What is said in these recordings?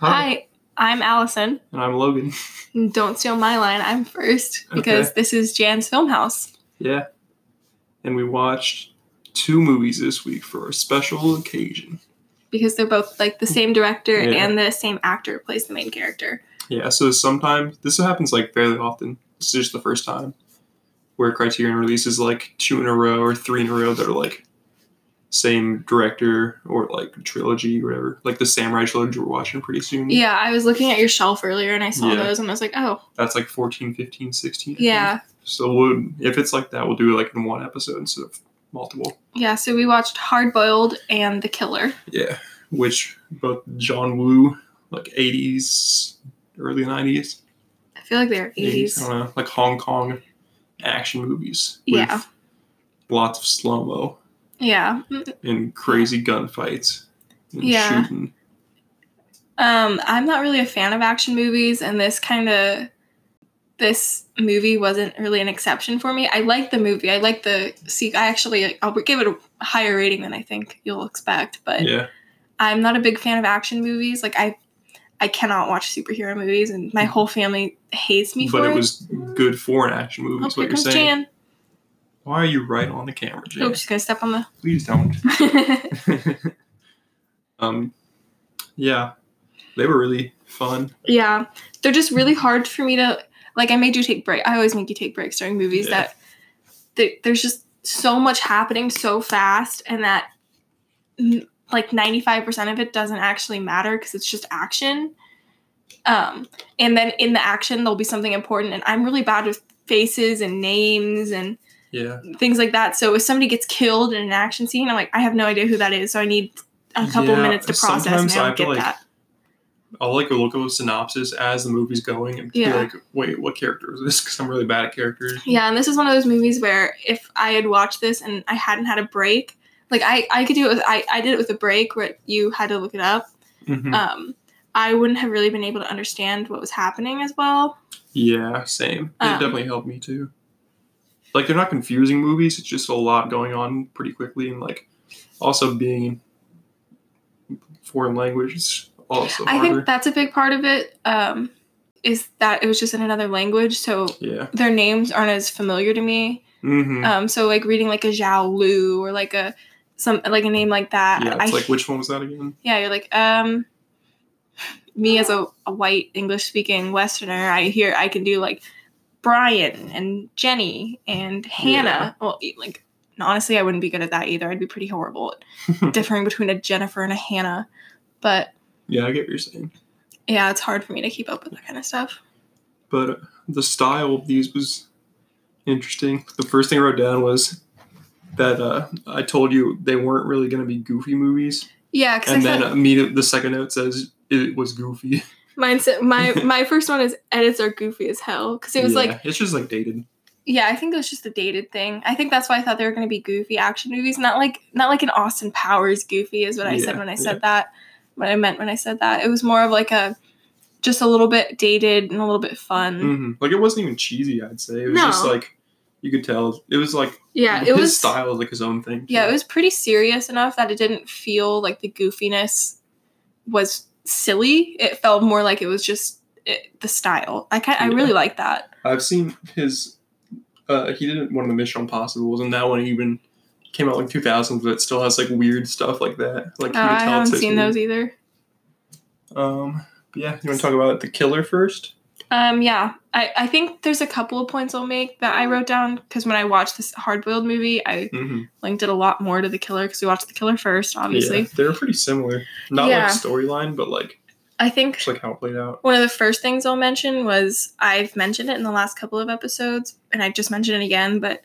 Hi, I'm Allison. And I'm Logan. Don't steal my line. I'm first because Okay. this is Jan's Film House. Yeah. And we watched two movies this week for a special occasion. Because they're both like the same director Yeah. and the same actor plays the main character. Yeah, so sometimes this happens like fairly often. This is just the first time where Criterion releases like two in a row or three in a row that are like same director or like trilogy or whatever. Like the Samurai trilogy we're watching pretty soon. Yeah, I was looking at your shelf earlier and I saw Yeah. those and I was like, oh, That's like 14, 15, 16. I think. yeah. So we'll, if it's like that, we'll do it like in one episode instead of multiple. Yeah, so we watched Hard Boiled and The Killer. Yeah, which both John Woo, like 80s, early 90s, I feel like they're 80s, 80s. I don't know, like Hong Kong action movies. with Yeah. Lots of slow mo Yeah. And crazy gunfights and Yeah. shooting. Um, I'm not really a fan of action movies, and this kind of this movie wasn't really an exception for me. I like the movie. I like the see. I actually I'll give it a higher rating than I think you'll expect, but Yeah, I'm not a big fan of action movies. Like I, I cannot watch superhero movies, and my whole family hates me but for it it. was good for an action movie, oh, is what you're saying. Jan. Why are you right on the camera, Jan? Oops, she's gonna step on the. Please don't. um, yeah, they were really fun. yeah, they're just really hard for me to like. I made you take break. I always make you take breaks during movies. Yeah. That th- there's just so much happening so fast, and that like 95 percent of it doesn't actually matter because it's just action. Um, and then in the action there'll be something important, and I'm really bad with faces and names and Yeah, things like that. So if somebody gets killed in an action scene, I'm like, I have no idea who that is. So I need a couple Yeah, minutes to process, and I I get like- that. I'll like look at the synopsis as the movie's going and Yeah. be like, wait, what character is this? Because I'm really bad at characters. Yeah, and this is one of those movies where if I had watched this and I hadn't had a break, like I, I could do it with I, I did it with a break where you had to look it up. Mhm. Um, I wouldn't have really been able to understand what was happening as well. Yeah, same. It Um, definitely helped me too. Like they're not confusing movies. It's just a lot going on pretty quickly, and like also being foreign language is also I harder. think that's a big part of it. Um, is that it was just in another language, so yeah. their names aren't as familiar to me. hmm Um, so like reading like a Zhao Lu or like a some like a name like that. yeah. It's I, like which one was that again? yeah, you're like um. Me as a, a white English speaking Westerner, I hear I can do like Brian and Jenny and Hannah. Yeah. Well, like honestly, I wouldn't be good at that either. I'd be pretty horrible at differing between a Jennifer and a Hannah. But yeah, I get what you're saying. yeah, it's hard for me to keep up with that kind of stuff. But uh, the style of these was interesting. The first thing I wrote down was that uh, I told you they weren't really going to be goofy movies, Yeah, and I then immediately the second note says it was goofy. mine said my my first one is edits are goofy as hell because it was Yeah, like it's just like dated. yeah, I think it was just a dated thing. I think that's why I thought they were going to be goofy action movies, not like not like an Austin Powers goofy is what I said when I yeah. said that. What I meant when I said that it was more of like a just a little bit dated and a little bit fun. hmm Like it wasn't even cheesy. I'd say it was just like you could tell it was like Yeah, his it was style like his own thing. Yeah, too. it was pretty serious enough that it didn't feel like the goofiness was silly. It felt more like it was just it, the style. I kind I Yeah. really like that. I've seen his. Uh, he did one of the Mission Impossibles, and that one even came out like 2000, but it still has like weird stuff like that. Like Uh, I haven't seen those either. Um, yeah, you want to talk about the killer first? Um, yeah, I, I think there's a couple of points I'll make that I wrote down because when I watched this hard boiled movie, I Mm-hmm. linked it a lot more to the killer because we watched the killer first, obviously. yeah, they're pretty similar. Not Yeah. like storyline, but like I think just like how it played out. one of the first things I'll mention was I've mentioned it in the last couple of episodes, and I just mentioned it again, but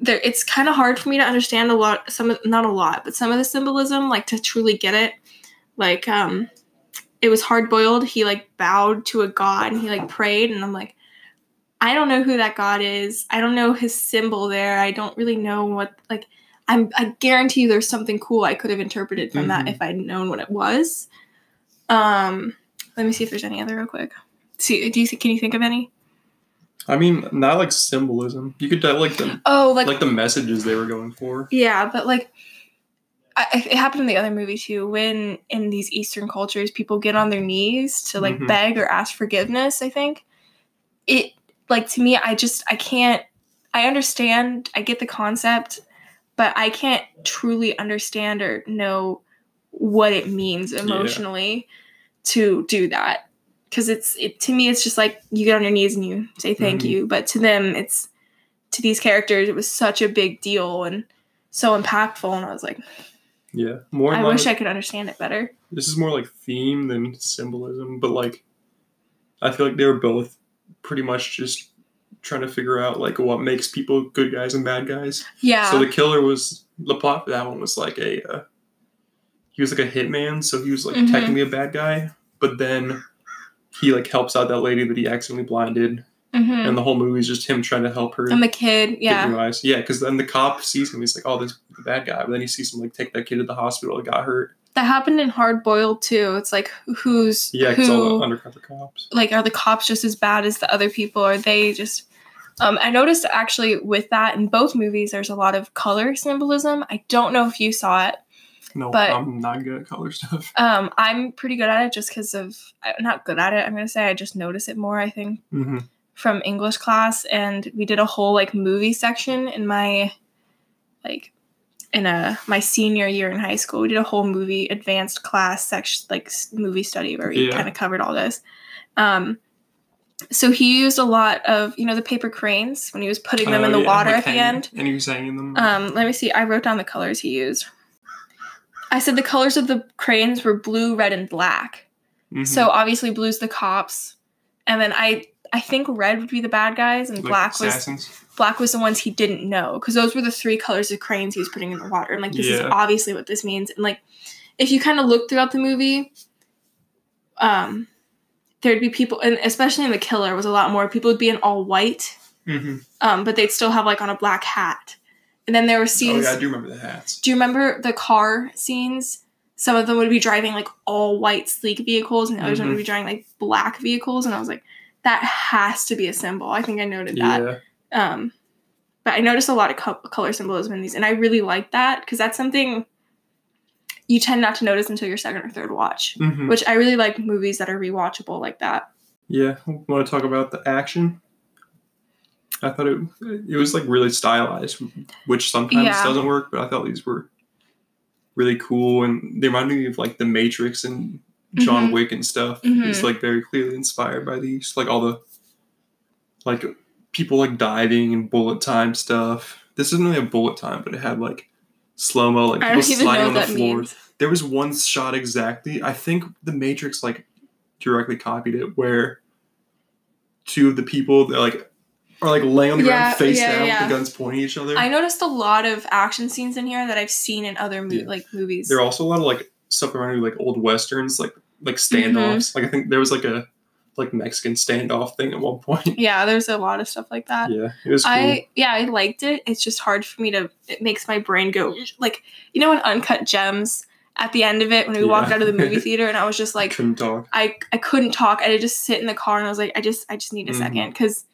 there it's kind of hard for me to understand a lot some of not a lot, but some of the symbolism, like to truly get it. Like, um it was hard boiled. He like bowed to a god and he like prayed, and I'm like, I don't know who that god is. I don't know his symbol there. I don't really know what like I'm I guarantee you there's something cool I could have interpreted from that Mhm. if I'd known what it was. Um let me see if there's any other real quick. See, do you think? Can you think of any? I mean, not like symbolism. You could tell like the Oh, like, like the messages they were going for. yeah, but like, I, it happened in the other movie too. When in these Eastern cultures, people get on their knees to like Mhm. beg or ask forgiveness. I think it like to me. I just I can't. I understand. I get the concept, but I can't truly understand or know what it means emotionally to do that. Because it's it to me, it's just like you get on your knees and you say thank Mhm. you. But to them, it's to these characters, it was such a big deal and so impactful. And I was like, Yeah, more. I wish I could understand it better. this is more like theme than symbolism, but like I feel like they were both pretty much just trying to figure out like what makes people good guys and bad guys. Yeah. So the killer was the plot for that one was like a uh, he was like a hitman, so he was like Mhm. technically a bad guy, but then he like helps out that lady that he accidentally blinded, hmm and the whole movie is just him trying to help her. And the kid, yeah. eyes. Yeah, because then the cop sees him. He's like, "Oh, this is the bad guy." But then he sees him like take that kid to the hospital that got hurt. That happened in Hard Boiled too. It's like who's Yeah, because all the undercover cops. like are the cops just as bad as the other people? Are they just um, I noticed actually with that in both movies, there's a lot of color symbolism. I don't know if you saw it. No, But- I'm not good at color stuff. Um, I'm pretty good at it just because of I'm not good at it. I'm gonna say I just notice it more. I think hmm from English class, and we did a whole like movie section in my like in a my senior year in high school. We did a whole movie advanced class section like movie study where we Yeah. kind of covered all this. Um, so he used a lot of you know the paper cranes when he was putting them in Oh, the yeah, water at the end. and he was hanging them. Um, let me see. I wrote down the colors he used. I said the colors of the cranes were blue, red, and black. Mhm. So obviously blue's the cops, and then I I think red would be the bad guys, and Like black was assassins. black was the ones he didn't know because those were the three colors of cranes he was putting in the water, and like this is obviously what this means. And like if you kind of look throughout the movie, um, there'd be people, and especially in the killer was a lot more people would be in all white, hmm um, but they'd still have like on a black hat, and then there were Oh scenes. yeah, I do remember the hats. Do you remember the car scenes? Some of them would be driving like all white sleek vehicles, and the others Mhm. would be driving like black vehicles. And I was like, that has to be a symbol. I think I noted that. Yeah, Um, but I noticed a lot of co- color symbolism in these, and I really like that because that's something you tend not to notice until your second or third watch. hmm Which I really like movies that are rewatchable like that. yeah. Want to talk about the action? I thought it it was like really stylized, which sometimes Yeah. doesn't work. But I thought these were really cool, and they reminded me of like The Matrix and John Mhm. Wick and stuff. Mhm. It's like very clearly inspired by these, like all the like people like diving and bullet time stuff. This isn't really a bullet time, but it had like slow mo, like people sliding on the floor. means. There was one shot exactly. I think The Matrix like directly copied it, where two of the people that like are like laying on the Yeah, ground face yeah, down yeah. with the guns pointing at each other. I noticed a lot of action scenes in here that I've seen in other mo- like movies. there are also a lot of like stuff around like old westerns, like like Mm-hmm. standoffs. Like I think there was like a like Mexican standoff thing at one point. yeah, there's a lot of stuff like that. Yeah, it was cool. I yeah, I liked it. It's just hard for me to. It makes my brain go like you know in Uncut Gems at the end of it when we walked out of the movie theater and I was just like couldn't talk. I I couldn't talk. I had to just sit in the car and I was like I just I just need a Mhm. second because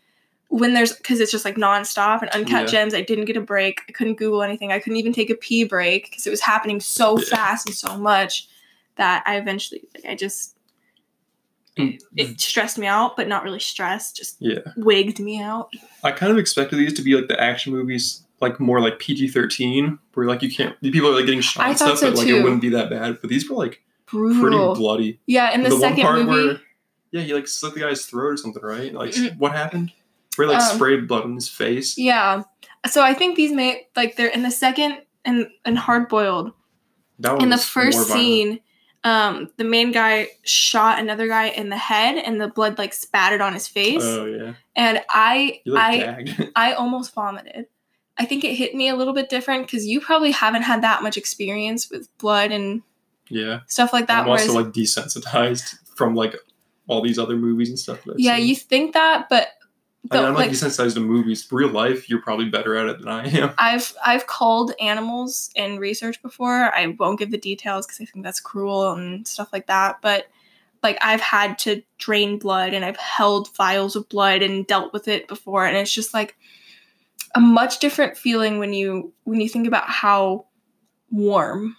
when there's because it's just like nonstop and Uncut Yeah. Gems I didn't get a break. I couldn't Google anything. I couldn't even take a pee break because it was happening so Yeah. fast and so much that I eventually like I just Mm. it stressed me out, but not really stressed. Just Yeah, wigged me out. I kind of expected these to be like the action movies, like more like PG thirteen, where like you can't people are like getting shot and stuff, so but like too. it wouldn't be that bad. But these were like pretty Brutal. bloody. Yeah, in the, one second part movie. where yeah, he like slit the guy's throat or something, right? Like Mm. what happened? Where he, like Um, sprayed blood on his face. Yeah. So I think these may like they're in the second and and hard boiled. In the first scene, um, the main guy shot another guy in the head and the blood like spattered on his face. Oh yeah, and I I gagged. I almost vomited. I think it hit me a little bit different because you probably haven't had that much experience with blood and yeah, stuff like that. I'm also whereas, like desensitized from like all these other movies and stuff. That yeah, seen. you think that, but I mean, but I'm like like desensitized to movies. Real life, you're probably better at it than I am. I've I've called animals in research before. I won't give the details because I think that's cruel and stuff like that. But like I've had to drain blood and I've held vials of blood and dealt with it before, and it's just like a much different feeling when you when you think about how warm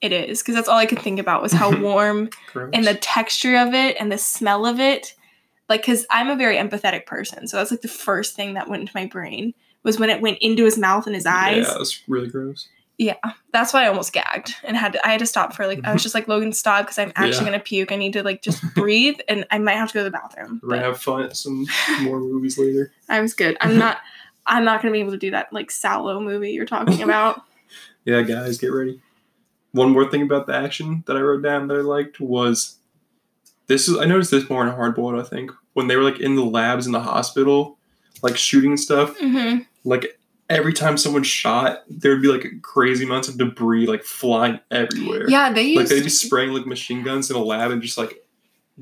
it is because that's all I could think about was how warm and the texture of it and the smell of it. Like, because I'm a very empathetic person, so that's like the first thing that went into my brain was when it went into his mouth and his eyes. Yeah, that's really gross. Yeah. That's why I almost gagged and had to, I had to stop for like I was just like Logan stop because I'm actually Yeah. gonna puke. I need to like just breathe and I might have to go to the bathroom. We're gonna have fun at some more movies later. I was good. I'm not. I'm not gonna be able to do that like Salò movie you're talking about. Yeah, guys, get ready. One more thing about the action that I wrote down that I liked was this is I noticed this more in Hardboiled, I think. When they were like in the labs in the hospital, like shooting stuff, hmm like every time someone shot, there would be like crazy amounts of debris like flying everywhere. Yeah, they Like used. they'd be spraying like machine guns in a lab and just like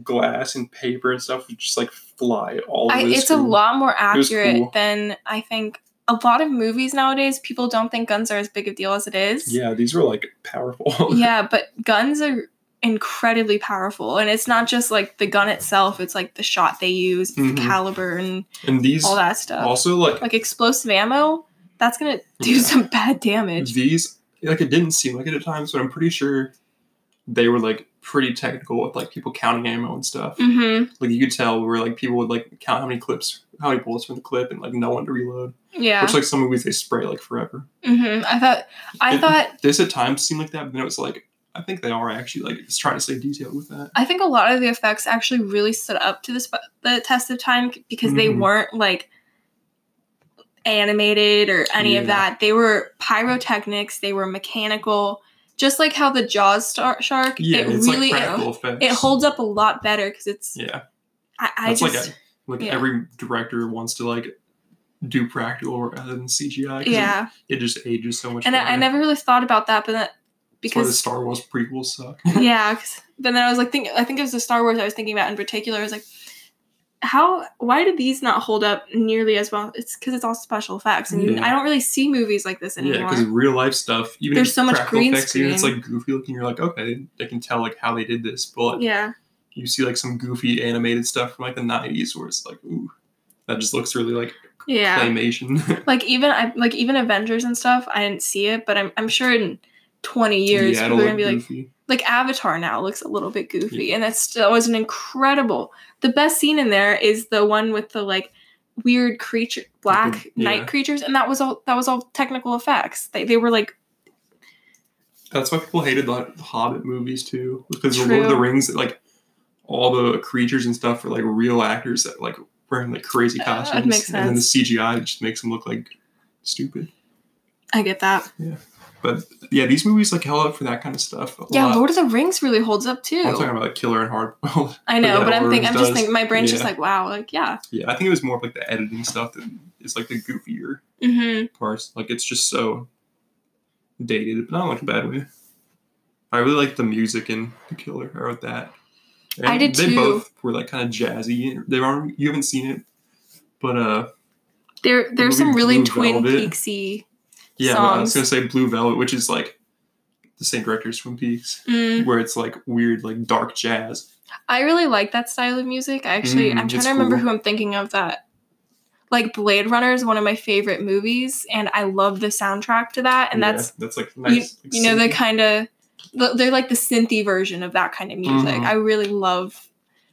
glass and paper and stuff would just like fly all over I, it's a lot more accurate cool. than I think. A lot of movies nowadays, people don't think guns are as big a deal as it is. Yeah, these were like powerful. yeah, but guns are incredibly powerful, and it's not just like the gun itself; it's like the shot they use, the Mhm. caliber, and and these all that stuff. also like like explosive ammo, that's gonna do Yeah. some bad damage. these like it didn't seem like it at times, but I'm pretty sure they were like pretty technical with like people counting ammo and stuff. Mm-hmm. Like you could tell where like people would like count how many clips, how many bullets from the clip, and like no one to reload. Yeah. Which like some movies they spray like forever. Mm-hmm. I thought. I thought. This at times seemed like that, but then it was like I think they are actually like just trying to stay detailed with that. I think a lot of the effects actually really stood up to the the test of time because they Mhm. weren't like animated or any of that. They were pyrotechnics. They were mechanical. Just like how the Jaws star- shark, Yeah, it really like effects. it holds up a lot better because it's. Yeah, I, I that's just like a, like yeah. every director wants to like do practical rather than CGI. yeah, it, it just ages so much. and I, I never really thought about that, but that Why the Star Wars prequels suck. yeah, 'cause- but then I was like think I think it was the Star Wars I was thinking about in particular. I was like, how? Why did these not hold up nearly as well? It's because it's all special effects, and Yeah. I don't really see movies like this anymore. Yeah, because real life stuff, even There's if so much green effects, even it's like goofy looking. You're like, okay, they can tell like how they did this, but yeah, you see like some goofy animated stuff from like the '90s where it's like, ooh, that just looks really like yeah. claymation. Like even I like even Avengers and stuff. I didn't see it, but I'm I'm sure in 20 years yeah, people are gonna be look like like Avatar now looks a little bit goofy, Yeah. and that's that was an incredible. The best scene in there is the one with the like weird creature, black yeah. night creatures, and that was all that was all technical effects. They they were like That's why people hated the Hobbit movies too, because the Lord of the Rings, like all the creatures and stuff are like real actors that like wearing like crazy Uh, costumes, makes and then the CGI just makes them look like stupid. I get that. But yeah, these movies like held up for that kind of stuff. Yeah, lot. Lord of the Rings really holds up too. I'm talking about like Killer and Hard. I know, yeah, but I'm thinking I'm just thinking my brain's just like wow, like yeah. yeah, I think it was more of like the editing stuff that is like the goofier Mm-hmm. parts. Like it's just so dated, but not like a bad way. I really like the music in The Killer. I wrote that. I did they too. both were like kind of jazzy. They aren't. You haven't seen it, but uh, There there's movie some really Twin Velvet. Peaksy. Yeah, I was gonna say Blue Velvet, which is like the same director as Twin Peaks, Mm. where it's like weird, like dark jazz. I really like that style of music. I actually, Mm, I'm trying to remember cool. who I'm thinking of that. Like Blade Runner is one of my favorite movies, and I love the soundtrack to that. And Yeah, that's that's like you, nice. like, you know the kind of they're like the synthy version of that kind of music. Mhm. I really love.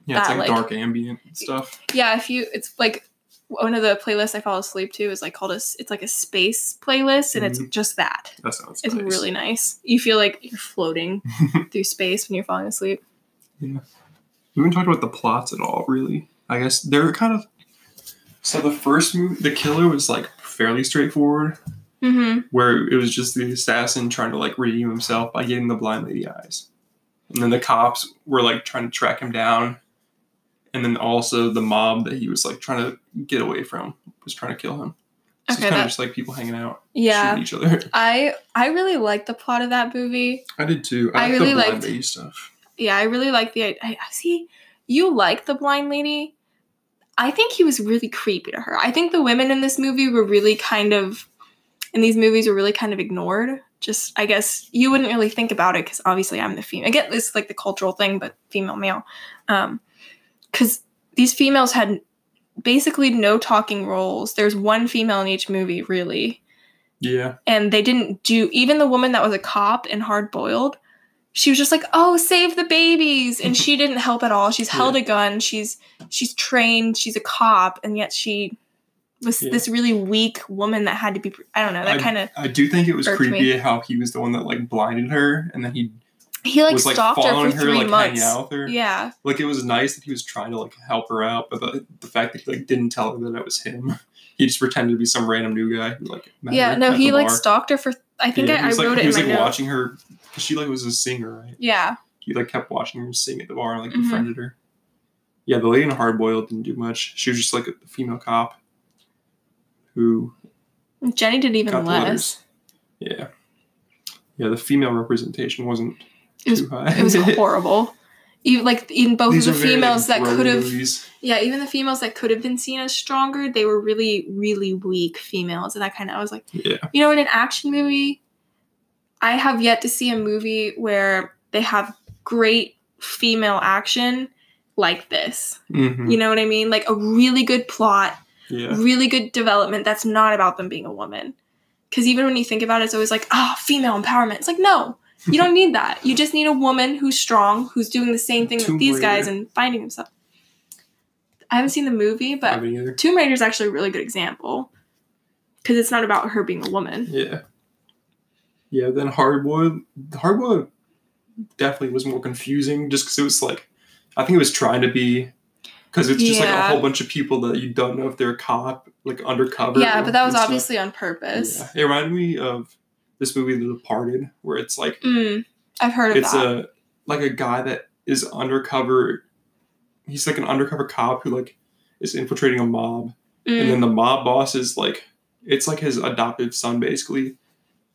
yeah, it's that, like, like- dark ambient stuff. Yeah, if you, it's like one of the playlists I fall asleep to is like called a. It's like a space playlist, and it's just that. That sounds. It's nice. really nice. You feel like you're floating through space when you're falling asleep. Yeah. We haven't talked about the plots at all, really. I guess they're kind of. So the first movie, The Killer, was like fairly straightforward, Mm-hmm. where it was just the assassin trying to like redeem himself by getting the blind lady eyes, and then the cops were like trying to track him down, and then also the mob that he was like trying to get away from was trying to kill him. So Okay, it's kind of just like people hanging out, Yeah, shooting each other. I I really like the plot of that movie. I did too. I I, like really the blind liked- lady stuff. Yeah, I really like the. I, I see. You like the blind lady. I think he was really creepy to her. I think the women in this movie were really kind of, in these movies, were really kind of ignored. Just, I guess you wouldn't really think about it because obviously I'm the female. I get this like the cultural thing, but female male, um, because these females had basically no talking roles. There's one female in each movie, really, Yeah, and they didn't do even the woman that was a cop in Hard Boiled. she was just like, "Oh, save the babies," and she didn't help at all. She's held a gun. She's she's trained. She's a cop, and yet she was Yeah. this really weak woman that had to be. I don't know. That kind of I do think it was creepy how he was the one that like blinded her, and then he he like was like stalked her for her, three like months. out with her. Yeah, Like it was nice that he was trying to like help her out, but the, the fact that he like didn't tell her that it was him, he just pretended to be some random new guy who like yeah. No, he like bar. stalked her for. I think Yeah, I, I was, like, wrote he was like watching her. She like was a singer, right? Yeah, He like kept watching her sing at the bar and like Mhm. befriended her. Yeah, the lady in Hard Boiled didn't do much. She was just like a female cop who Jenny did even less. Yeah, yeah. The female representation wasn't It was- It was horrible. Even like in both These of the females that could have. Yeah, even the females that could have been seen as stronger, they were really, really weak females. And that kind of, I was like, Yeah, you know, in an action movie, I have yet to see a movie where they have great female action like this. hmm You know what I mean? Like a really good plot, yeah. really good development that's not about them being a woman. Because even when you think about it, it's always like, oh, female empowerment. It's like, no, you don't need that. You just need a woman who's strong, who's doing the same thing Tomb with these guys and finding themselves. I haven't seen the movie, but haven't either. Tomb Raider is actually a really good example because it's not about her being a woman. Yeah. Yeah, then Hardwood. Hardwood definitely was more confusing just because it was like, I think it was trying to be, because it's just like a Yeah. whole bunch of people that you don't know if they're a cop, like undercover. Yeah, but that was and stuff. obviously on purpose. Yeah. It reminded me of this movie, The Departed, where it's like, Mm, I've heard of it's that. a, like a guy that is undercover. He's like an undercover cop who like is infiltrating a mob Mm, and then the mob boss is like it's like his adoptive son basically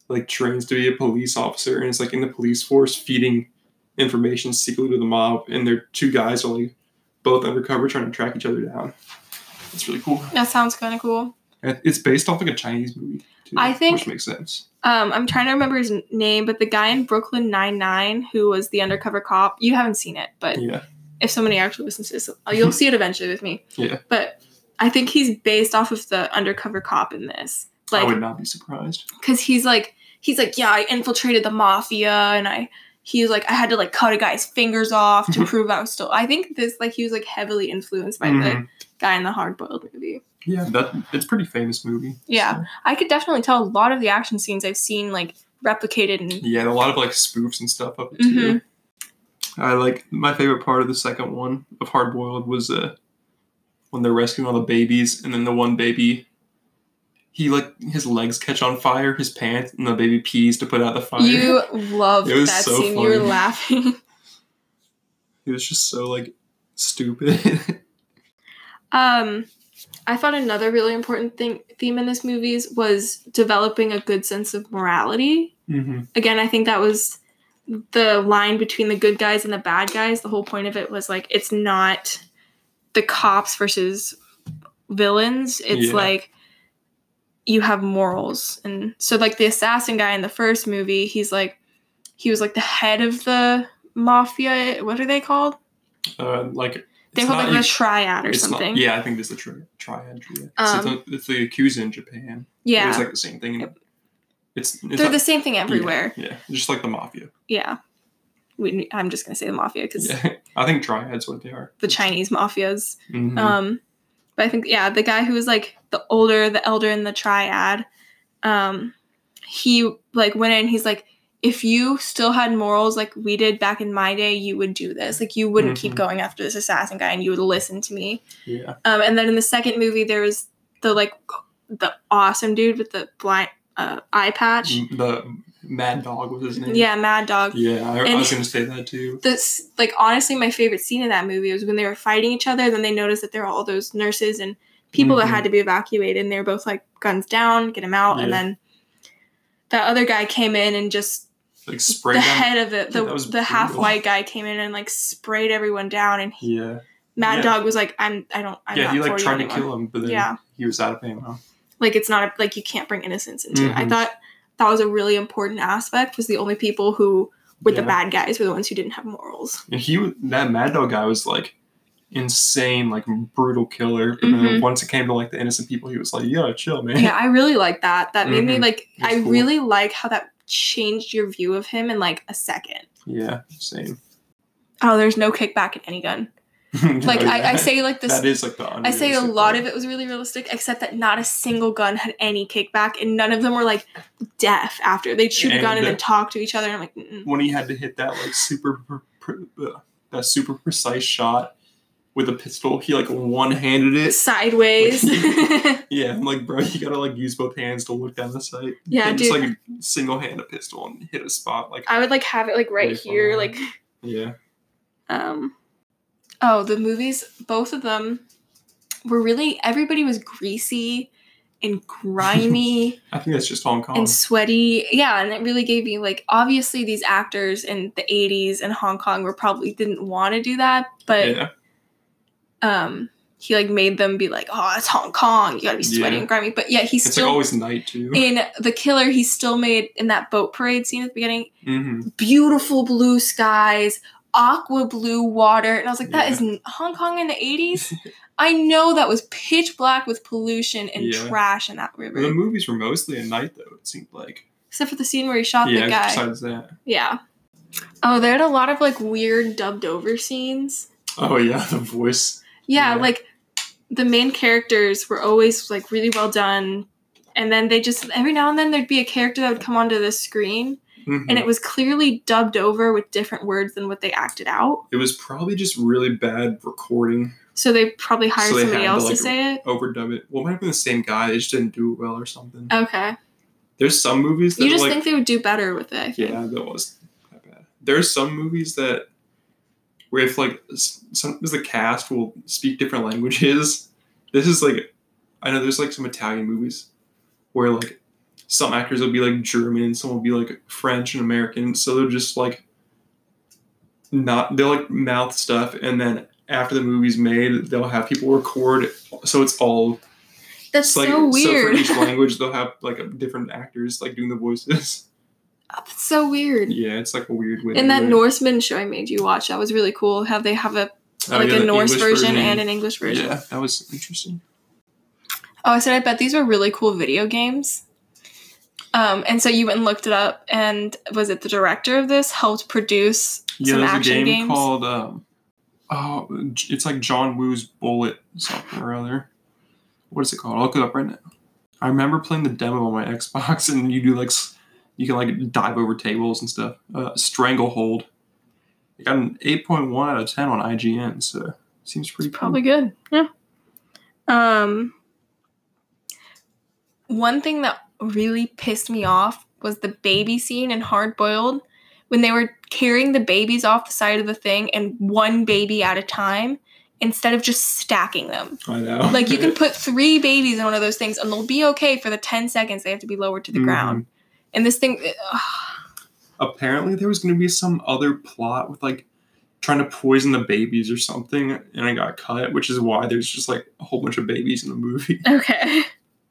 like trains to be a police officer and it's like in the police force feeding information secretly to the mob and their two guys are like both undercover trying to track each other down it's really cool that sounds kind of cool. It's based off like a chinese movie too, I think- which makes sense Um, I'm trying to remember his name, but the guy in Brooklyn Nine Nine who was the undercover cop. You haven't seen it, but yeah if somebody actually listens to this, you'll see it eventually with me. Yeah. But I think he's based off of the undercover cop in this, Like, i would not be surprised because he's like, he's like, yeah, I infiltrated the mafia, and I. He was like, I had to like cut a guy's fingers off to prove I was still. I think this like he was like heavily influenced by the Mhm. Guy in the hard boiled movie. yeah that it's a pretty famous movie Yeah. so. I could definitely tell a lot of the action scenes I've seen like replicated and yeah a lot of like spoofs and stuff of it too Mhm. I like my favorite part of the second one of Hard Boiled was uh when they're rescuing all the babies and then the one baby he like his legs catch on fire, his pants, and the baby pees to put out the fire. you loved It that so scene. You were laughing. he was just so like stupid. Um, I thought another really important thing theme in this movies was developing a good sense of morality. mm-hmm. Again, I think that was the line between the good guys and the bad guys. The whole point of it was like it's not the cops versus villains. It's Yeah. like you have morals. And so like the assassin guy in the first movie, he's like he was like the head of the mafia. What are they called? Uh, like They it's called not like e- triad or it's not- something. yeah, I think it's the tri- triad. Yeah. Um, it's, the, it's the Yakuza in Japan. yeah. it's like the same thing. in- It's, it's They're the same thing everywhere. Yeah, yeah, just like the mafia. Yeah. We, I'm just gonna say the mafia because Yeah, I think triad's what they are. the Chinese mafias. Mhm. Um, but I think yeah, the guy who was like the older, the elder in the triad, um, he like went in. He's like, if you still had morals like we did back in my day, you would do this. Like you wouldn't keep Mhm. going after this assassin guy, and you would listen to me. yeah, Um, and then in the second movie, there was the like the awesome dude with the blind uh, eye patch. The Mad Dog was his name. Yeah, Mad Dog. Yeah, I, I was gonna say that too. this like honestly my favorite scene in that movie was when they were fighting each other then they noticed that there were all those nurses and people that Mhm. had to be evacuated and they were both like guns down get him out and then that other guy came in and just Like spray the down. head of the Yeah, the, the half white guy came in and like sprayed everyone down and he, Yeah, Mad Yeah. Dog was like I'm I don't I'm yeah. not He like tried to kill him, but then Yeah. he was out of ammo. like it's not a, like you can't bring innocence into it I Mhm. thought that was a really important aspect was the only people who were the bad guys were the ones who didn't have morals And he, that Mad Dog guy was like insane, like brutal killer. But Mhm. then once it came to like the innocent people, he was like, "Yeah, chill, man." yeah i really like that that made me Mhm. like i cool. really like how that changed your view of him in like a second. Yeah, same. Oh, there's no kickback in any gun. Like Oh, I, I say like this That is like the. I say a lot part. of it was really realistic, except that not a single gun had any kickback, and none of them were like deaf after they'd shoot a gun and then talk to each other. And I'm like, Mm-mm. when he had to hit that like super uh, that super precise shot with a pistol, he like one handed it. sideways. Yeah, I'm like, bro, you gotta like use both hands to look down the sight. Yeah, dude. just like single hand a pistol and hit a spot. Like, I would like have it like right Really here, fun. like yeah, um. Oh, the movies, both of them were really. Everybody was greasy and grimy. I think that's just Hong Kong. and sweaty. Yeah, and it really gave me like obviously these actors in the 80s and Hong Kong were probably didn't want to do that, but yeah, um he like made them be like, "Oh, it's Hong Kong. You got to be sweaty Yeah. and grimy." But yeah, he's it's still like always night too. in The Killer, he still made in that boat parade scene at the beginning, hmm beautiful blue skies, aqua blue water, and I was like, "That Yeah. is Hong Kong in the 80s?" I know that was pitch black with pollution and Yeah. trash in that river. The movies were mostly at night though. It seemed like. Except for the scene where he shot the guy. Besides that. Yeah. Oh, they had a lot of like weird dubbed over scenes. Oh yeah, the voice. Yeah, Yeah. like the main characters were always like really well done. And then they just every now and then there'd be a character that would come onto the screen Mhm. and it was clearly dubbed over with different words than what they acted out. it was probably just really bad recording. So they probably hired So they somebody to, else to, like, say it. Overdub it. Well, it might have been the same guy. They just didn't do it well or something. Okay. There's some movies that You just like, think they would do better with it, I think. Yeah, that was that bad. There's some movies that where if like sometimes the cast will speak different languages. This is like I know there's like some Italian movies where like some actors will be like German, some will be like French and American, so they'll just like not they'll like mouth stuff and then after the movie's made they'll have people record so it's all That's it's like so for each language they'll have like different actors like doing the voices That's so weird. yeah it's like a weird way And that it. Norsemen show I made you watch, that was really cool. How they have a Oh, like yeah, a Norse English version, and an English version. Yeah, that was interesting. Oh, I said I bet these were really cool video games. Um, and so you went and looked it up, and was it the director of this helped produce Yeah, some there's a action game games? called um, oh, it's like John Woo's Bullet something or other. What is it called? I'll look it up right now. I remember playing the demo on my Xbox, and you do like you can like dive over tables and stuff. Uh, Stranglehold. It got an eight point one out of ten on IGN, so seems pretty cool. Probably good. Yeah. Um, one thing that really pissed me off was the baby scene in Hard Boiled when they were carrying the babies off the side of the thing and one baby at a time instead of just stacking them. I know. Like you can put three babies in one of those things and they'll be okay for the 10 seconds they have to be lowered to the Mhm. ground. And this thing, ugh, apparently there was going to be some other plot with like trying to poison the babies or something and it got cut which is why there's just like a whole bunch of babies in the movie okay.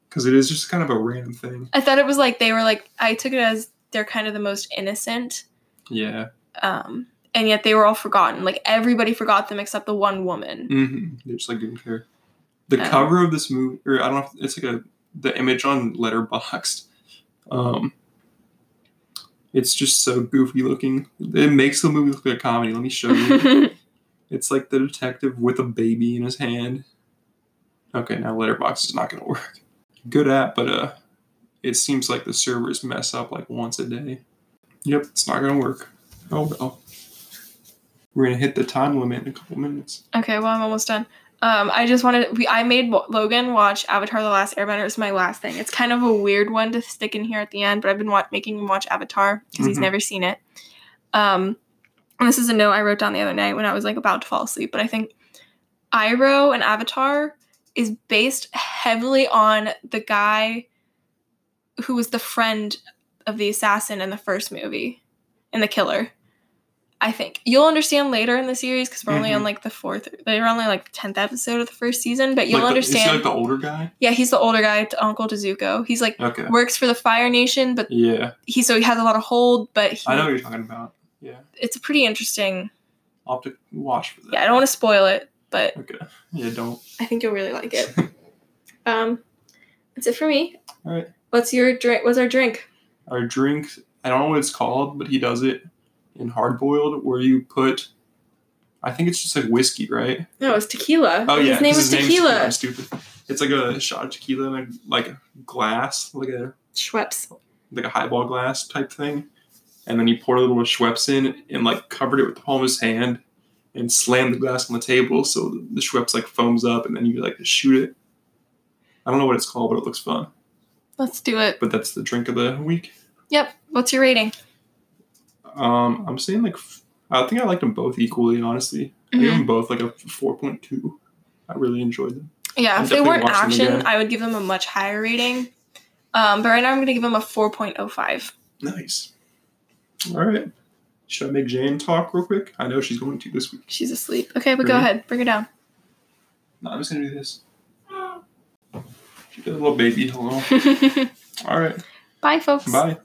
because it is just kind of a random thing I thought it was like they were like, I took it as they're kind of the most innocent. yeah um, and yet they were all forgotten. Like everybody forgot them except the one woman. hmm they just like didn't care the Oh. cover of this movie or i don't know if it's like a the image on letterboxd um it's just so goofy looking it makes the movie look like a comedy let me show you It's like the detective with a baby in his hand. Okay, now Letterboxd is not going to work. Good app, but uh, it seems like the servers mess up like once a day. Yep, it's not going to work. Oh well. We're gonna hit the time limit in a couple minutes. okay, well I'm almost done. Um, I just wanted we I made Logan watch Avatar: The Last Airbender. It's my last thing. It's kind of a weird one to stick in here at the end, but I've been wa- making him watch Avatar because he's Mhm. never seen it. Um, and this is a note I wrote down the other night when I was like about to fall asleep. But I think Iroh and Avatar is based heavily on the guy who was the friend of the assassin in the first movie, in the killer. I think you'll understand later in the series because we're only on Mhm. like the fourth. They're only like the tenth episode of the first season, but you'll like the, Is understand. he like the older guy? yeah, he's the older guy, to Uncle to Zuko. He's like Okay. works for the Fire Nation, but Yeah, he so he has a lot of hold. But he, I know what you're talking about. Yeah, it's a pretty interesting. I'll have to watch for that. Yeah, I don't want to spoil it, but Okay. Yeah, don't. I think you'll really like it. um, that's it for me. All right. What's your drink? What's our drink? Our drink I don't know what it's called, but he does it in hard boiled where you put. I think it's just like whiskey, right? No, it's tequila. Oh yeah, his name is tequila. I'm stupid. It's like a shot of tequila in a like a glass, like a Schweppes. like a highball glass type thing, and then he poured a little Schweppes in and like covered it with the palm of his hand, and slammed the glass on the table so the Schweppes like foams up, and then you like shoot it. I don't know what it's called, but it looks fun. Let's do it. But that's the drink of the week. Yep. What's your rating? Um, I'm saying like I think I liked them both equally. Honestly, I gave Mhm. them both like a four point two. I really enjoyed them. Yeah, I'll if they weren't action. I would give them a much higher rating. Um, but right now I'm going to give them a 4.05. Nice. All right. Should I make Jane talk real quick? I know she's going to this week. She's asleep. Okay, but go ahead. Bring her down. No, I'm just gonna do this. She's a little baby. Hello. All right. Bye, folks. Bye.